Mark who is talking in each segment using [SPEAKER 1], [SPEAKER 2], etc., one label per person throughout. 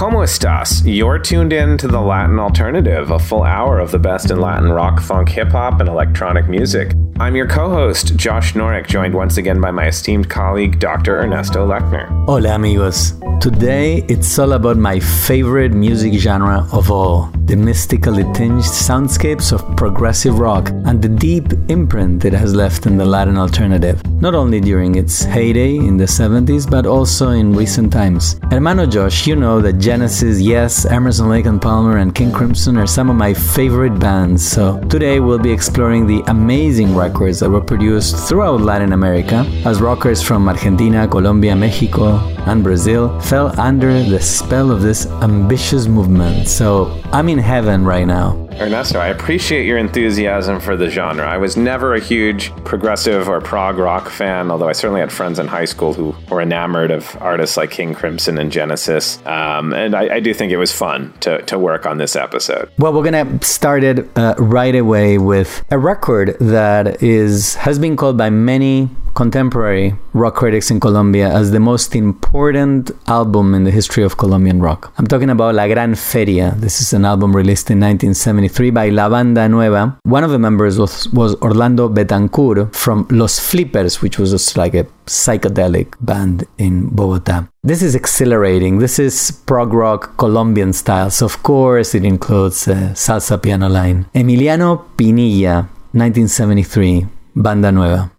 [SPEAKER 1] Como estas? You're tuned in to the Latin Alternative, a full hour of the best in Latin rock, funk, hip hop, and electronic music. I'm your co host, Josh Norek, joined once again by my esteemed colleague, Dr. Ernesto Lechner.
[SPEAKER 2] Hola, amigos. Today, it's all about my favorite music genre of all the mystically tinged soundscapes of progressive rock and the deep imprint it has left in the Latin alternative, not only during its heyday in the 70s, but also in recent times. Hermano Josh, you know that Genesis, Yes, Emerson Lake and Palmer, and King Crimson are some of my favorite bands, so today we'll be exploring the amazing records that were produced throughout Latin America as rockers from Argentina, Colombia, Mexico, and Brazil fell under the spell of this ambitious movement. So I'm in heaven right now.
[SPEAKER 1] Ernesto, I appreciate your enthusiasm for the genre. I was never a huge progressive or prog rock fan, although I certainly had friends in high school who were enamored of artists like King Crimson and Genesis. Um, and I, I, do think it was fun to, to work on this episode.
[SPEAKER 2] Well, we're gonna start it uh, right away with a record that is has been called by many contemporary rock critics in Colombia as the most important album in the history of Colombian rock. I'm talking about La Gran Feria. This is an album released in 1973 by La Banda Nueva. One of the members was, was Orlando Betancourt from Los Flippers, which was just like a psychedelic band in Bogota. This is exhilarating. This is prog rock Colombian style. So, of course, it includes a salsa piano line. Emiliano Pinilla, 1973, Banda Nueva.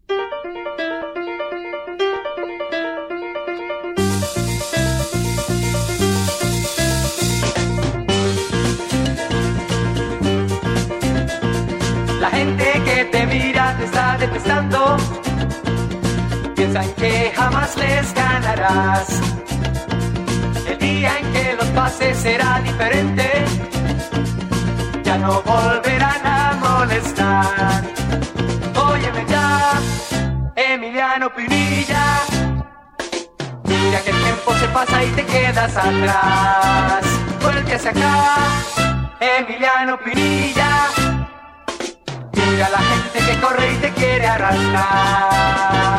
[SPEAKER 3] Piensan que jamás les ganarás. El día en que los pases será diferente, ya no volverán a molestar. Óyeme ya, Emiliano Pinilla. Mira que el tiempo se pasa y te quedas atrás. Vuelve acá, Emiliano Pinilla. Mira la gente que corre y te quiere arrastrar.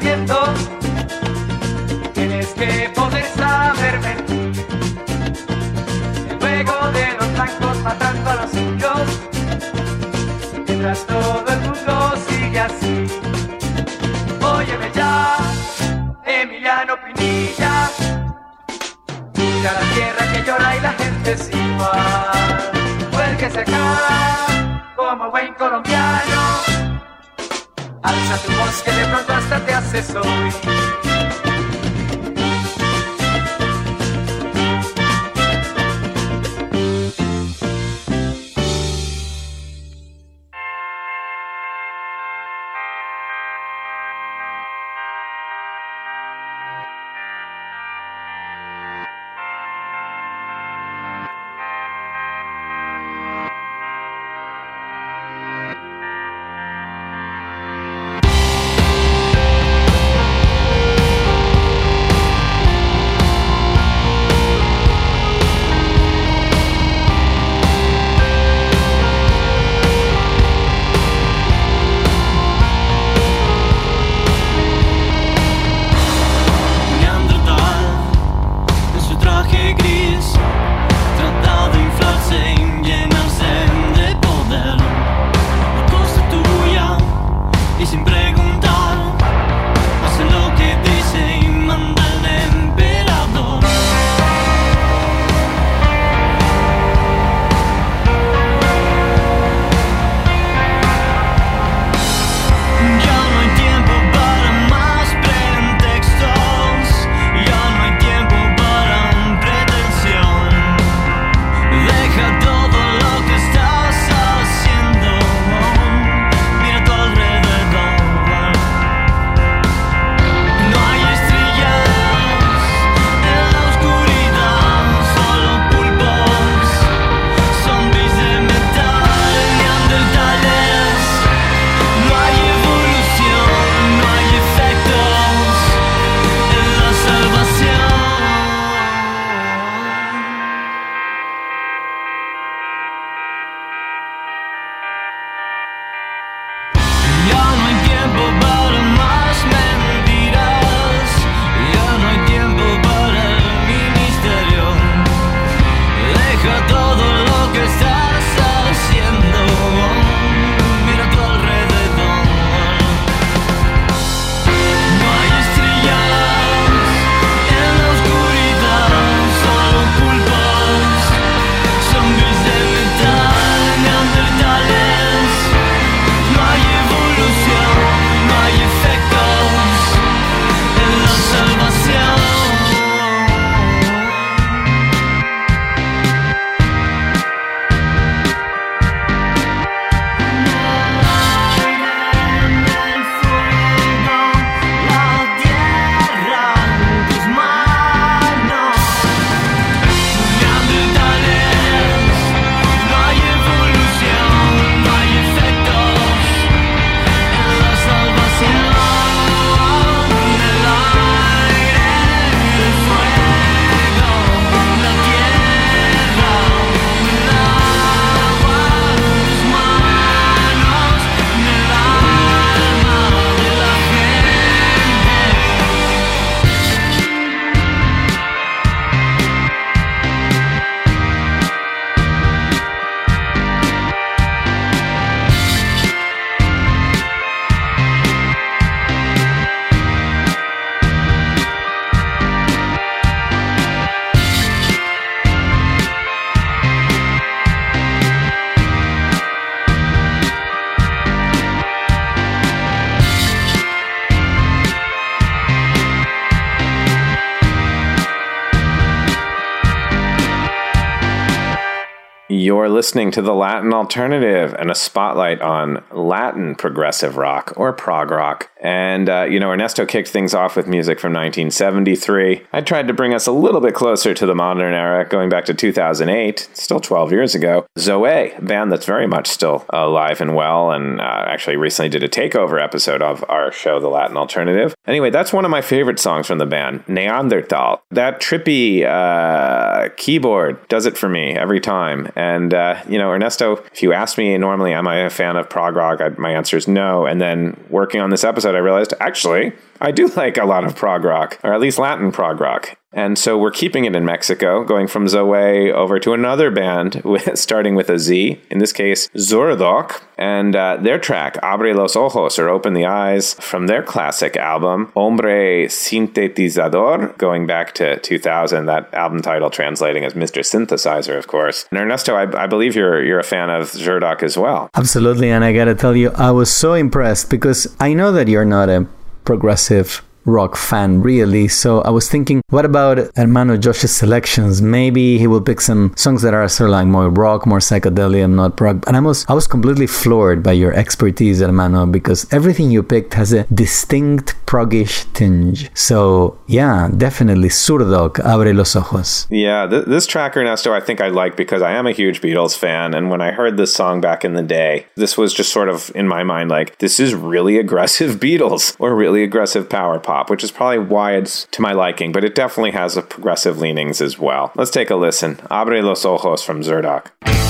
[SPEAKER 1] calienta listening to the Latin Alternative and a spotlight on Latin progressive rock or prog rock. And, uh, you know, Ernesto kicked things off with music from 1973. I tried to bring us a little bit closer to the modern era, going back to 2008, still 12 years ago. Zoé, a band that's very much still alive and well, and uh, actually recently did a takeover episode of our show, The Latin Alternative. Anyway, that's one of my favorite songs from the band, Neanderthal. That trippy uh, keyboard does it for me every time. And, uh, you know, Ernesto, if you ask me normally, am I a fan of prog rock? I, my answer is no. And then working on this episode, I realized actually, I do like a lot of prog rock, or at least Latin prog rock. And so we're keeping it in Mexico, going from Zoé over to another band with, starting with a Z, in this case, Zurdok, and uh, their track, Abre los Ojos, or Open the Eyes, from their classic album, Hombre Sintetizador, going back to 2000, that album title translating as Mr. Synthesizer, of course. And Ernesto, I, I believe you're, you're a fan of Zurdok as well.
[SPEAKER 2] Absolutely, and I gotta tell you, I was so impressed because I know that you're not a progressive rock fan, really. So I was thinking, what about Hermano Josh's selections? Maybe he will pick some songs that are sort of like more rock, more psychedelic, not prog. And I was I was completely floored by your expertise, Hermano, because everything you picked has a distinct progish tinge. So yeah, definitely Zurdok, Abre los Ojos.
[SPEAKER 1] Yeah, th- this track, Ernesto, I think I like because I am a huge Beatles fan. And when I heard this song back in the day, this was just sort of in my mind like, this is really aggressive Beatles or really aggressive power pop, which is probably why it's to my liking, but it definitely has a progressive leanings as well. Let's take a listen. Abre los Ojos from Zurdok.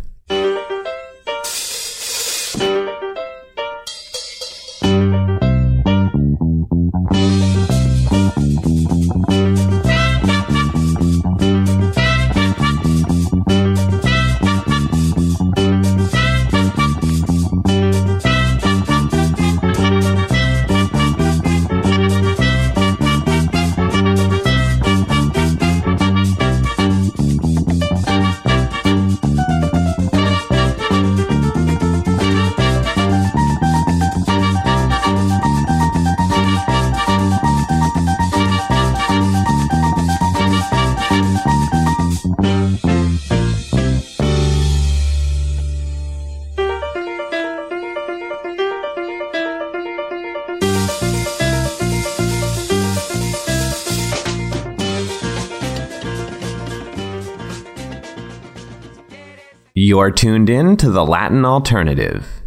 [SPEAKER 4] You are tuned in to the Latin Alternative.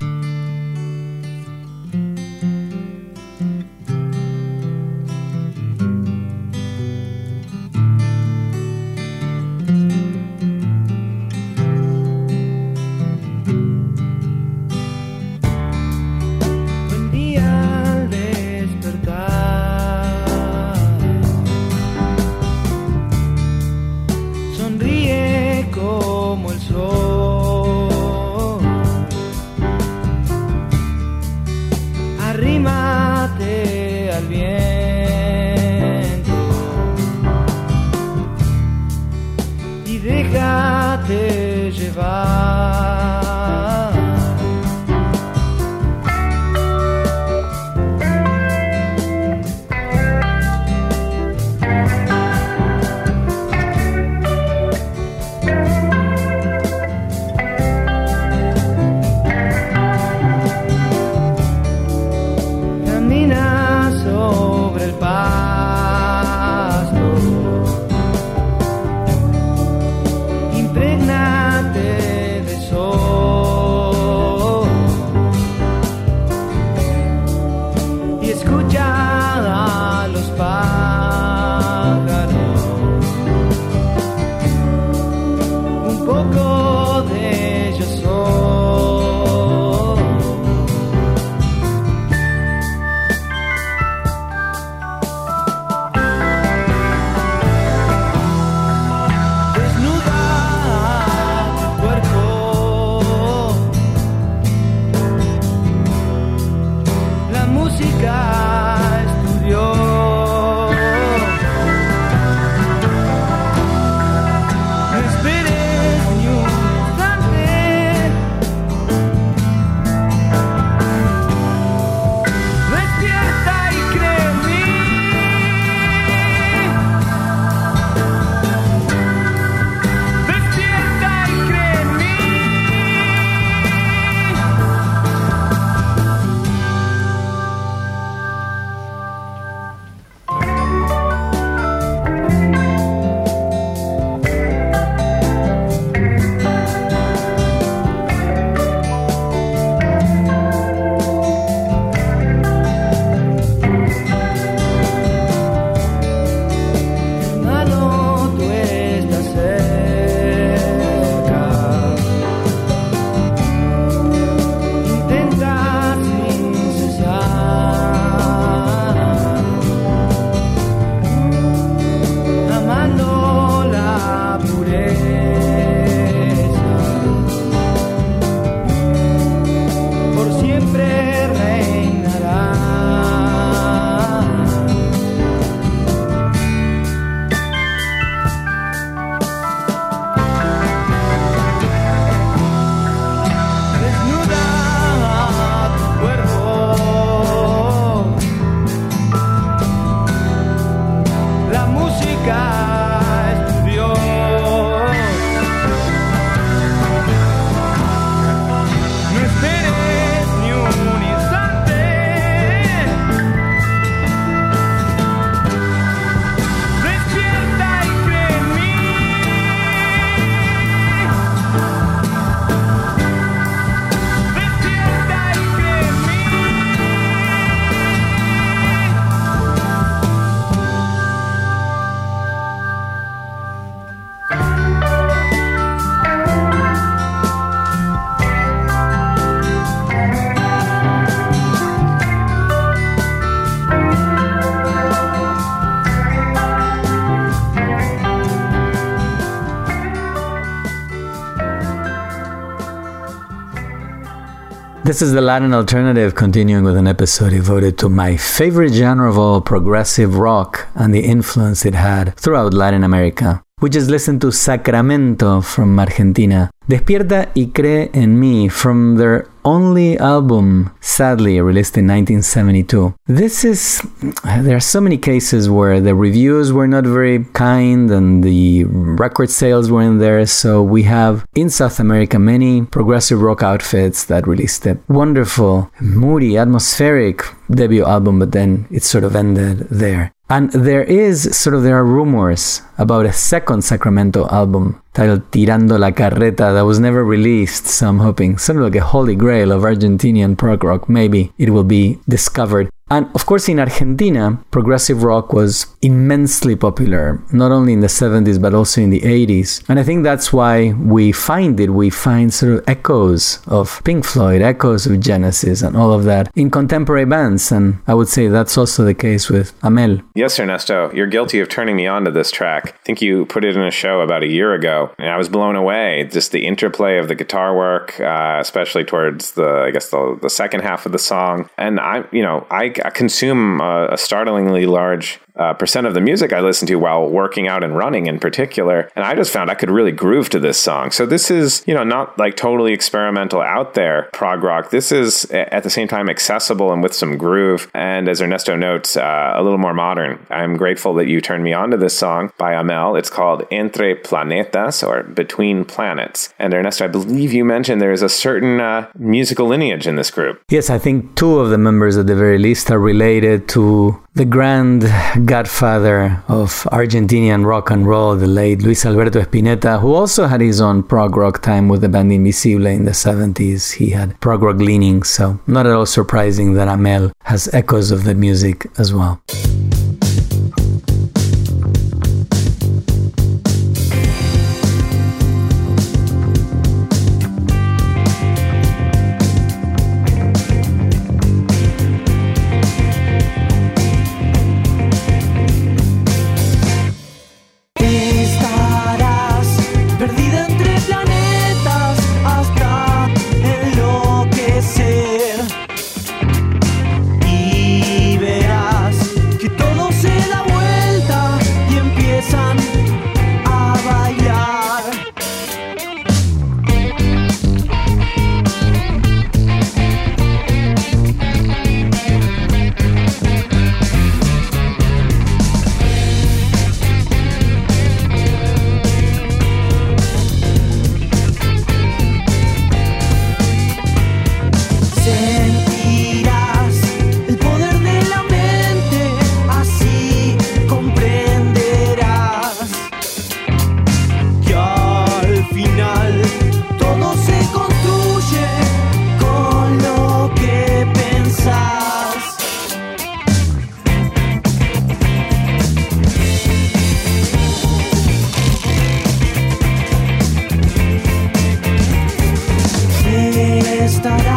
[SPEAKER 2] This is the Latin Alternative, continuing with an episode devoted to my favorite genre of all, progressive rock, and the influence it had throughout Latin America. We just listened to Sacramento from Argentina, Despierta y Cree en Mí from their only album, sadly released in 1972. This is, there are so many cases where the reviews were not very kind and the record sales weren't there. So we have in South America many progressive rock outfits that released a wonderful, moody, atmospheric debut album, but then it sort of ended there. And there is sort of there are rumors about a second Sacramento album titled Tirando la Carreta that was never released. So I'm hoping sort like a holy grail of Argentinian prog rock. Maybe it will be discovered. And of course, in Argentina, progressive rock was immensely popular, not only in the 70s, but also in the 80s. And I think that's why we find it. We find sort of echoes of Pink Floyd, echoes of Genesis, and all of that in contemporary bands. And I would say that's also the case with Amel.
[SPEAKER 1] Yes, Ernesto, you're guilty of turning me on to this track. I think you put it in a show about a year ago, and I was blown away. Just the interplay of the guitar work, uh, especially towards the, I guess, the, the second half of the song. And I, you know, I I consume a, a startlingly large uh, percent of the music I listen to while working out and running in particular. And I just found I could really groove to this song. So this is, you know, not like totally experimental out there prog rock. This is at the same time accessible and with some groove. And as Ernesto notes, uh, a little more modern. I'm grateful that you turned me on to this song by Amel. It's called Entre Planetas or Between Planets. And Ernesto, I believe you mentioned there is a certain uh, musical lineage in this group.
[SPEAKER 2] Yes, I think two of the members at the very least are related to the grand godfather of Argentinian rock and roll, the late Luis Alberto Spinetta, who also had his own prog rock time with the band Invisible in the 70s. He had prog rock leanings, so not at all surprising that Amel has echoes of that music as well.
[SPEAKER 5] estará.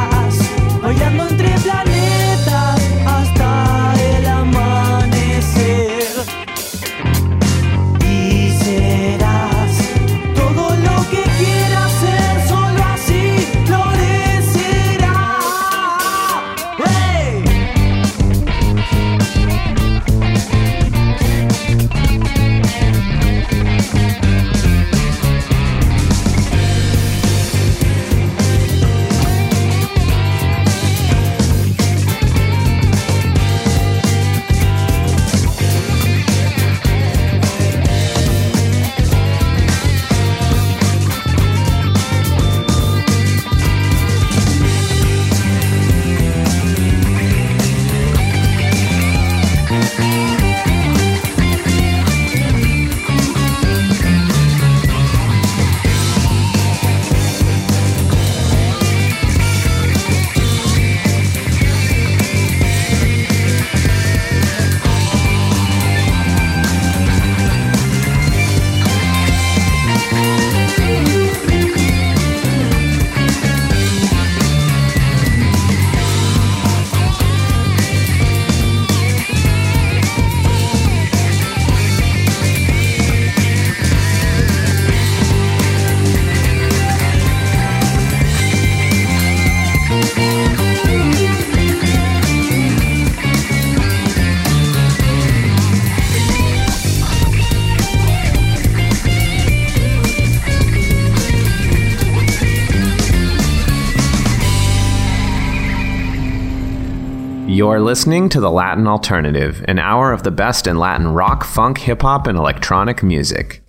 [SPEAKER 1] You're listening to The Latin Alternative, an hour of the best in Latin rock, funk, hip hop, and electronic music.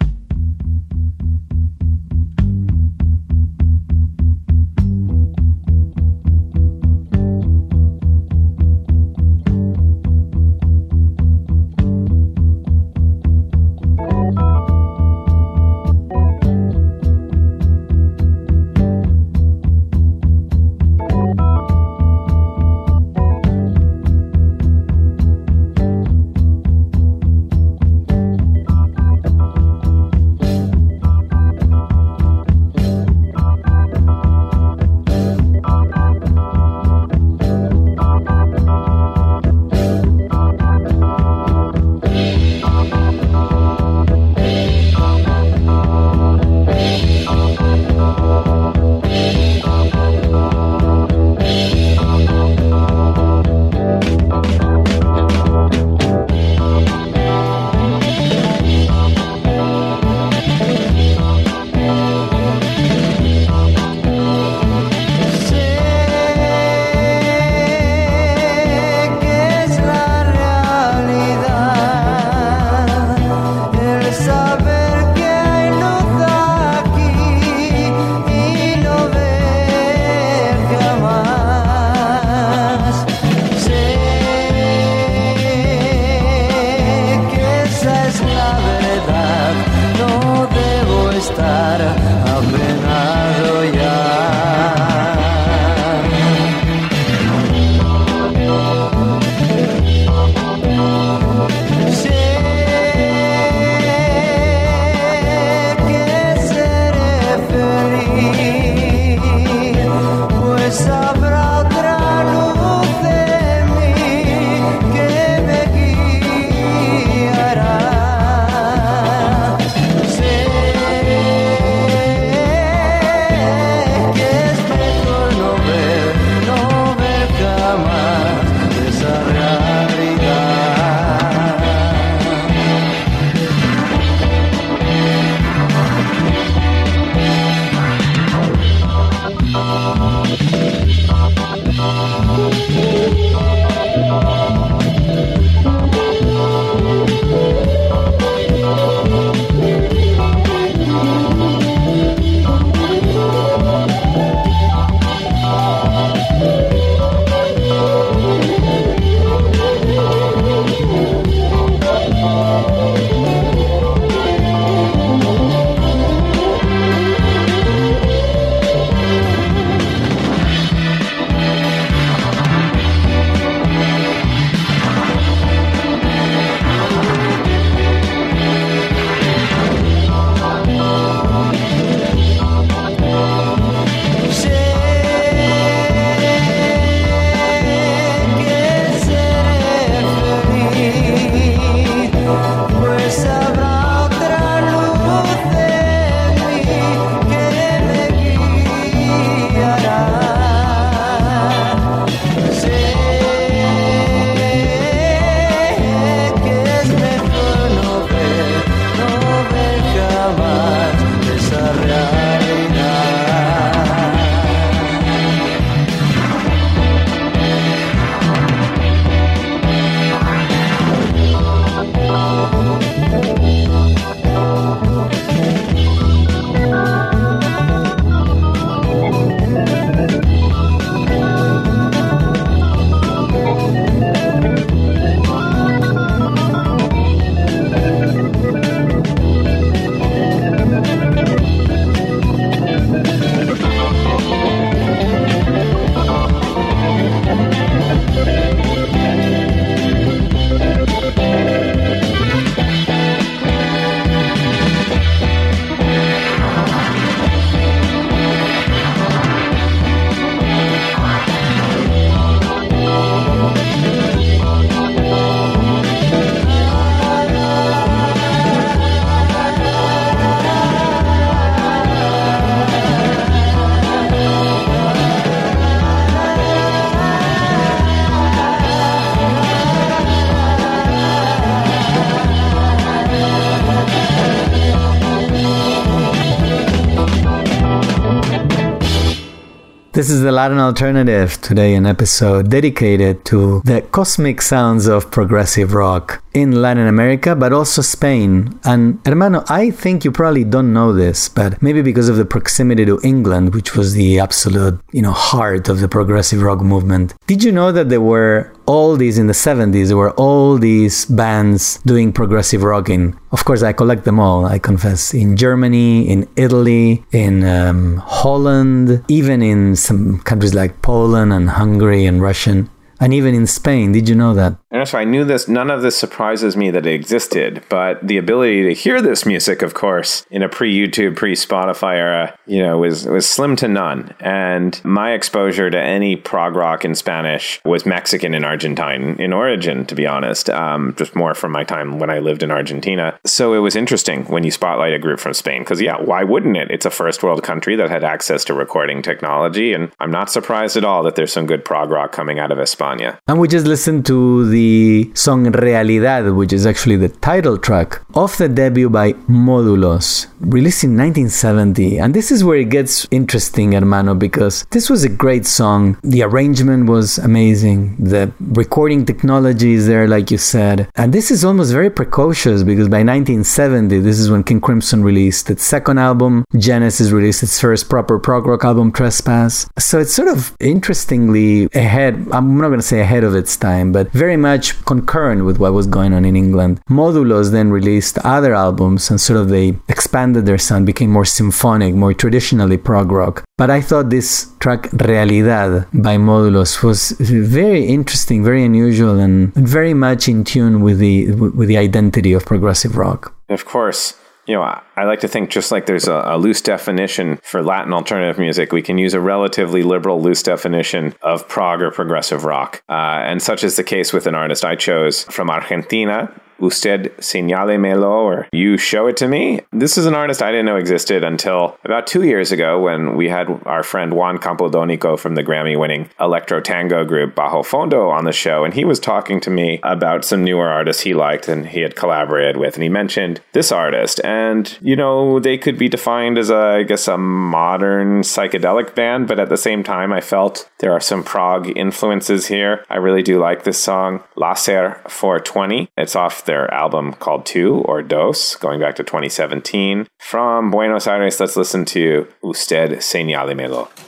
[SPEAKER 2] This is the Latin Alternative, today an episode dedicated to the cosmic sounds of progressive rock in Latin America, but also Spain. And hermano, I think you probably don't know this, but maybe because of the proximity to England, which was the absolute, you know, heart of the progressive rock movement. Did you know that there were all these in the 70s, there were all these bands doing progressive rocking? Of course, I collect them all, I confess. In Germany, in Italy, in um, Holland, even in some countries like Poland and Hungary and Russian and even in Spain. Did you know that?
[SPEAKER 1] And so I knew this. None of this surprises me that it existed, but the ability to hear this music, of course, in a pre-YouTube, pre-Spotify era, you know, was was slim to none. And my exposure to any prog rock in Spanish was Mexican and Argentine in origin, to be honest. Um, just more from my time when I lived in Argentina. So it was interesting when you spotlight a group from Spain, because yeah, why wouldn't it? It's a first world country that had access to recording technology, and I'm not surprised at all that there's some good prog rock coming out of España.
[SPEAKER 2] And we just listened to the the song Realidad, which is actually the title track of the debut by Módulos, released in 1970. And this is where it gets interesting, hermano, because this was a great song. The arrangement was amazing. The recording technology is there, like you said. And this is almost very precocious because by 1970, this is when King Crimson released its second album. Genesis released its first proper prog rock album, Trespass. So it's sort of interestingly ahead. I'm not going to say ahead of its time, but very much much concurrent with what was going on in England. Módulos then released other albums and sort of they expanded their sound, became more symphonic, more traditionally prog rock. But I thought this track Realidad by Módulos was very interesting, very unusual, and very much in tune with the with the identity of progressive rock.
[SPEAKER 1] Of course you know, I like to think just like there's a, a, loose definition for Latin alternative music, we can use a relatively liberal loose definition of prog or progressive rock. Uh, and such is the case with an artist I chose from Argentina, Usted señale Señálemelo, or You Show It to Me. This is an artist I didn't know existed until about two years ago when we had our friend Juan Campodónico from the Grammy winning electro tango group Bajo Fondo on the show. And he was talking to me about some newer artists he liked and he had collaborated with. And he mentioned this artist. And, you know, they could be defined as, a, I guess, a modern psychedelic band. But at the same time, I felt there are some prog influences here. I really do like this song, Laser 420. It's off their album called Two or Dos, going back to 2017. From Buenos Aires, let's listen to Usted Señálemelo.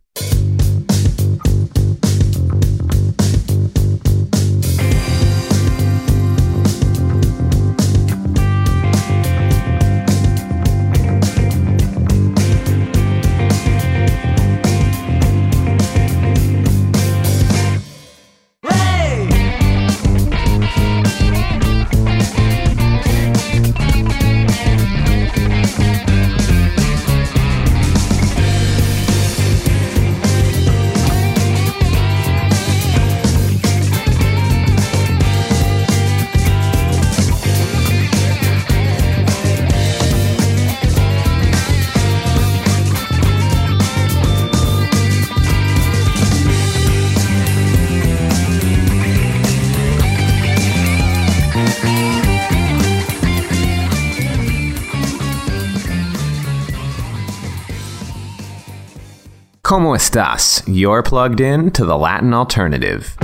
[SPEAKER 1] ¿Cómo estás? You're plugged in to the Latin alternative.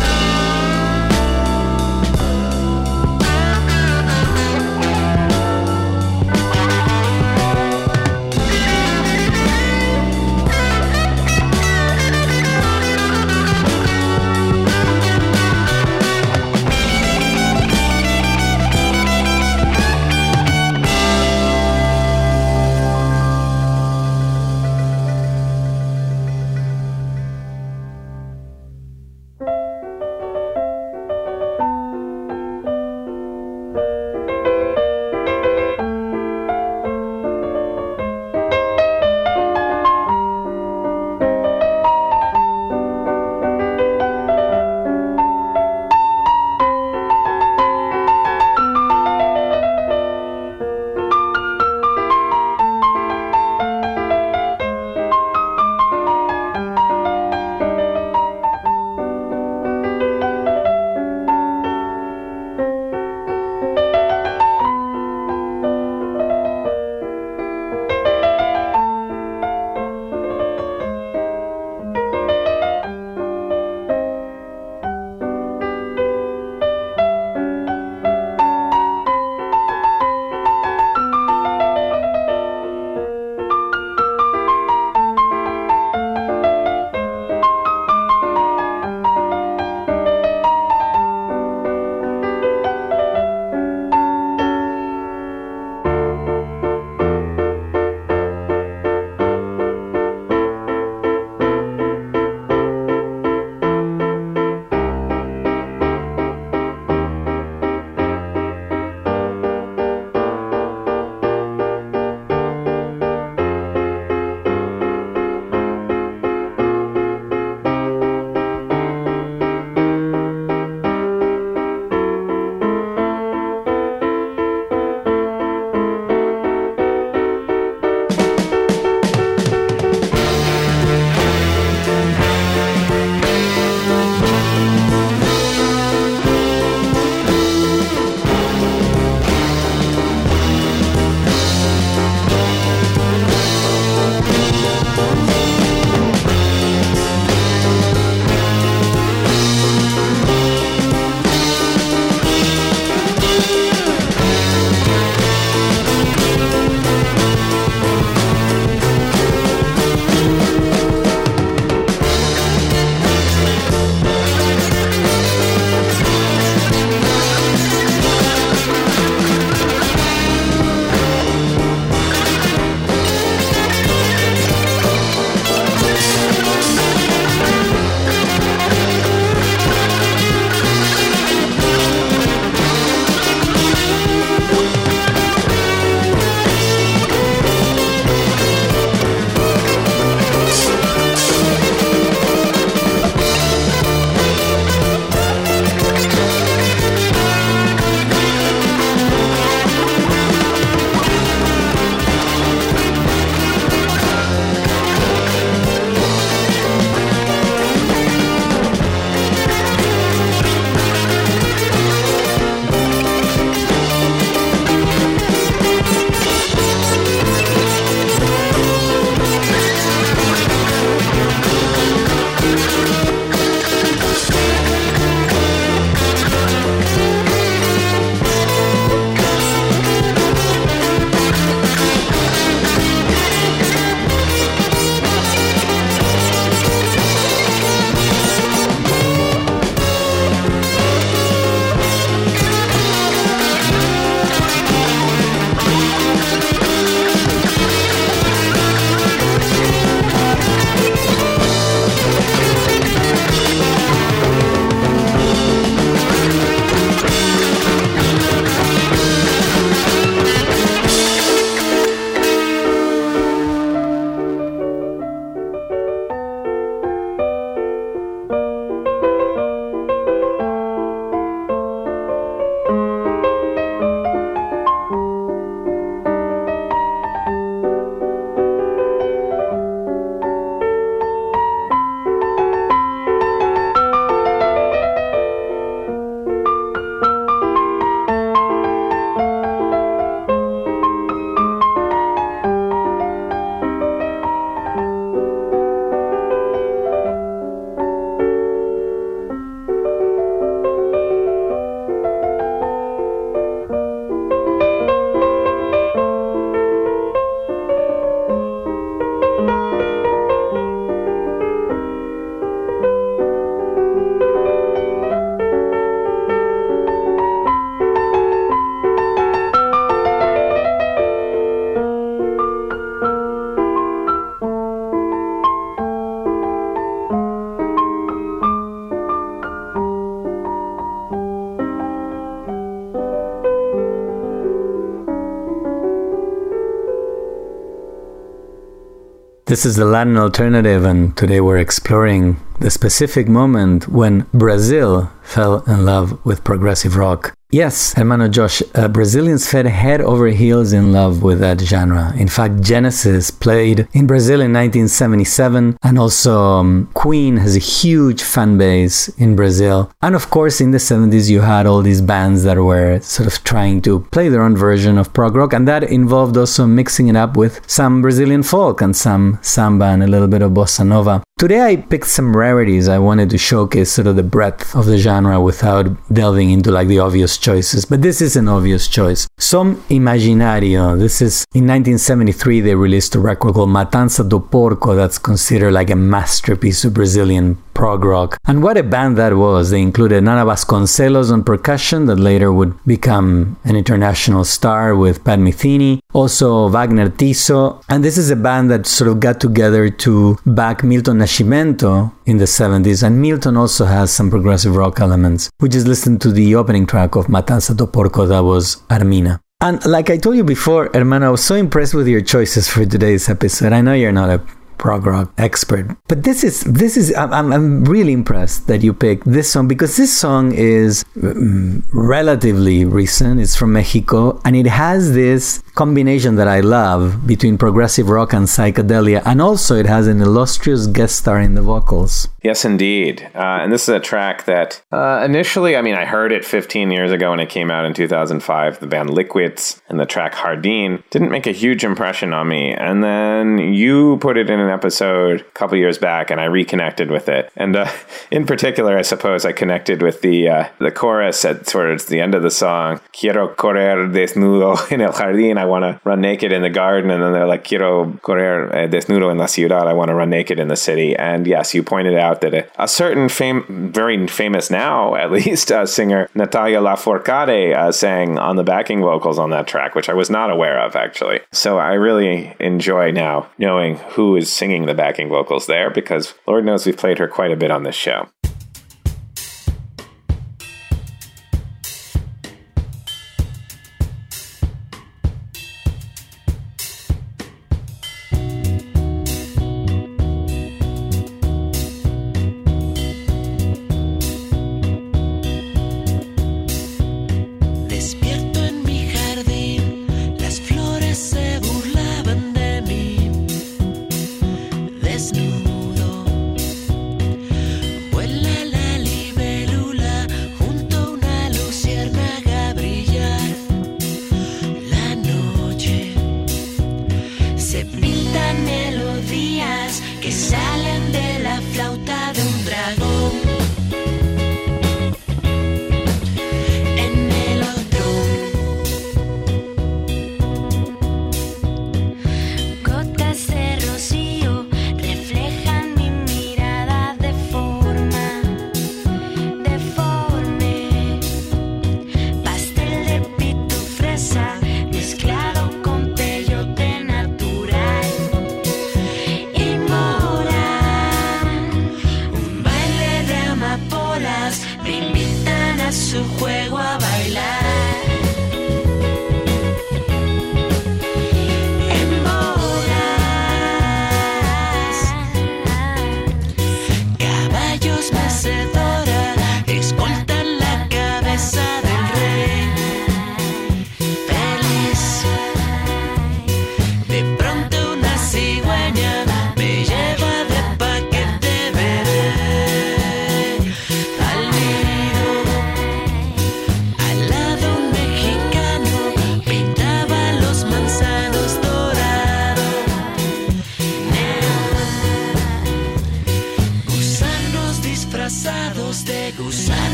[SPEAKER 2] This is the Latin alternative, and today we're exploring the specific moment when Brazil fell in love with progressive rock. Yes, hermano Josh, uh, Brazilians fell head over heels in love with that genre. In fact, Genesis played in Brazil in 1977, and also um, Queen has a huge fan base in Brazil. And of course, in the 70s, you had all these bands that were sort of trying to play their own version of prog rock, and that involved also mixing it up with some Brazilian folk and some samba and a little bit of bossa nova. Today, I picked some rarities. I wanted to showcase sort of the breadth of the genre without delving into like the obvious choices, but this is an obvious choice. Som Imaginario. This is in 1973, they released a record called Matança do Porco that's considered like a masterpiece of Brazilian prog rock. And what a band that was. They included Nana Vasconcelos on percussion, that later would become an international star with Pat Metheny, also Wagner Tiso. And this is a band that sort of got together to back Milton Nascimento in the 70s. And Milton also has some progressive rock elements. We just listened to the opening track of Matança do Porco, that was Armina. And like I told you before, hermano, I was so impressed with your choices for today's episode. I know you're not a prog rock expert. But this is this is I'm, I'm really impressed that you picked this song because this song is um, relatively recent. It's from Mexico and it has this combination that I love between progressive rock and psychedelia, and also it has an illustrious guest star in the vocals.
[SPEAKER 4] Yes, indeed. Uh, and this is a track that uh, initially, I mean, I heard it 15 years ago when it came out in 2005. The band Liquits and the track Jardín didn't make a huge impression on me. And then you put it in an episode a couple years back, and I reconnected with it. And uh, in particular, I suppose I connected with the uh, the chorus at towards the end of the song. Quiero correr desnudo en el jardín. I want to run naked in the garden. And then they're like, Quiero correr eh, desnudo en la ciudad. I want to run naked in the city. And yes, you pointed out that a, a certain fame, very famous now, at least, uh, singer Natalia Lafourcade uh, sang on the backing vocals on that track, which I was not aware of actually. So I really enjoy now knowing who is singing the backing vocals there because Lord knows we've played her quite a bit on this show.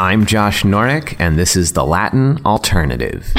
[SPEAKER 6] I'm Josh Norek, and this is the Latin Alternative.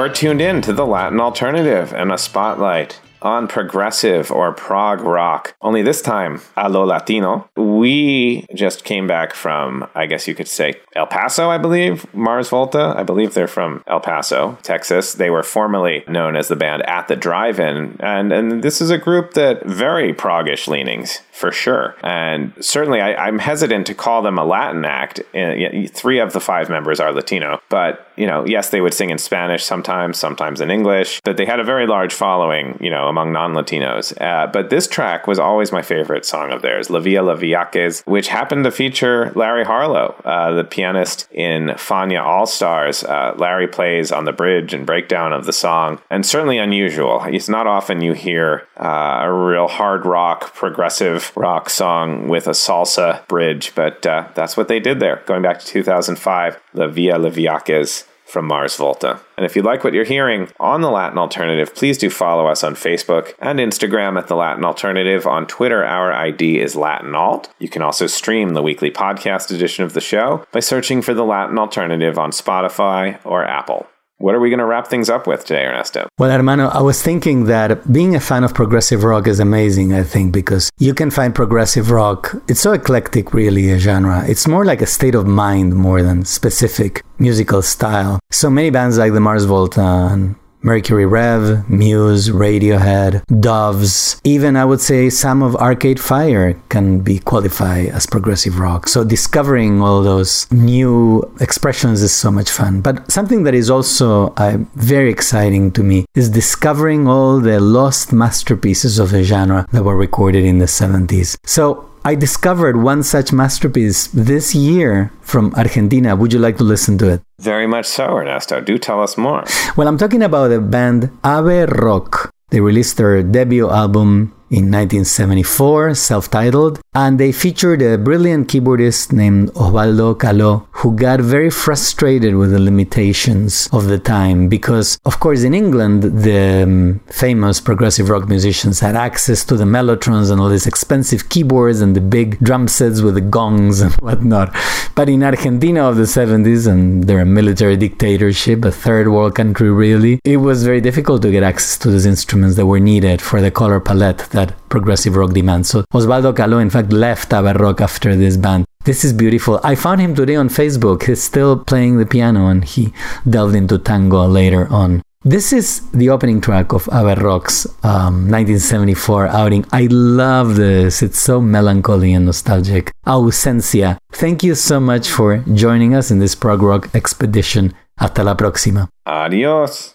[SPEAKER 1] You're tuned in to the Latin Alternative and a spotlight on progressive or prog rock. Only this time, a lo Latino. We just came back from, I guess you could say, El Paso, I believe. Mars Volta. I believe they're from El Paso, Texas. They were formerly known as the band At the Drive-In, and and this is a group that very proggish leanings for sure. And certainly, I, I'm hesitant to call them a Latin act. Uh, Three of the five members are Latino, but you know, yes, they would sing in Spanish sometimes, sometimes in English. But they had a very large following, you know, among non Latinos. Uh, but this track was always my favorite song of theirs, L'Via L'Viaquez, which happened to feature Larry Harlow, uh, the pianist in Fania All Stars. Uh, Larry plays on the bridge and breakdown of the song, and certainly unusual. It's not often you hear uh, a real hard rock, progressive rock song with a salsa bridge, but uh, that's what they did there, going back to 2005, L'Via L'Viaquez from Mars Volta. And if you like what you're hearing on The Latin Alternative, please do follow us on Facebook and Instagram at The Latin Alternative. On Twitter, our ID is Latin Alt. You can also stream the weekly podcast edition of the show by searching for The Latin Alternative on Spotify or Apple. What are we going to wrap things up with today, Ernesto?
[SPEAKER 2] Well, Hermano, I was thinking that being a fan of progressive rock is amazing, I think, because you can find progressive rock. It's so eclectic, really, a genre. It's more like a state of mind more than specific musical style. So many bands like the Mars Volta and Mercury Rev, Muse, Radiohead, Doves, even I would say some of Arcade Fire can be qualified as progressive rock. So discovering all those new expressions is so much fun. But something that is also uh, very exciting to me is discovering all the lost masterpieces of the genre that were recorded in the 70s. So I discovered one such masterpiece this year from Argentina. Would you like to listen to it?
[SPEAKER 1] Very much so, Ernesto. Do tell us more.
[SPEAKER 2] Well, I'm talking about the band Ave Rock. They released their debut album in 1974, self titled, and they featured a brilliant keyboardist named Osvaldo Caló, who got very frustrated with the limitations of the time because, of course, in England, the um, famous progressive rock musicians had access to the mellotrons and all these expensive keyboards and the big drum sets with the gongs and whatnot. But in Argentina of the 70s, and they're a military dictatorship, a third world country really, it was very difficult to get access to these instruments that were needed for the color palette that progressive rock demands. So Osvaldo Caló, in fact, left Rock after this band. This is beautiful. I found him today on Facebook. He's still playing the piano and he delved into tango later on. This is the opening track of Ave Rock's um, 1974 outing. I love this. It's so melancholy and nostalgic. Ausencia. Thank you so much for joining us in this prog rock expedition. Hasta la próxima.
[SPEAKER 1] Adios.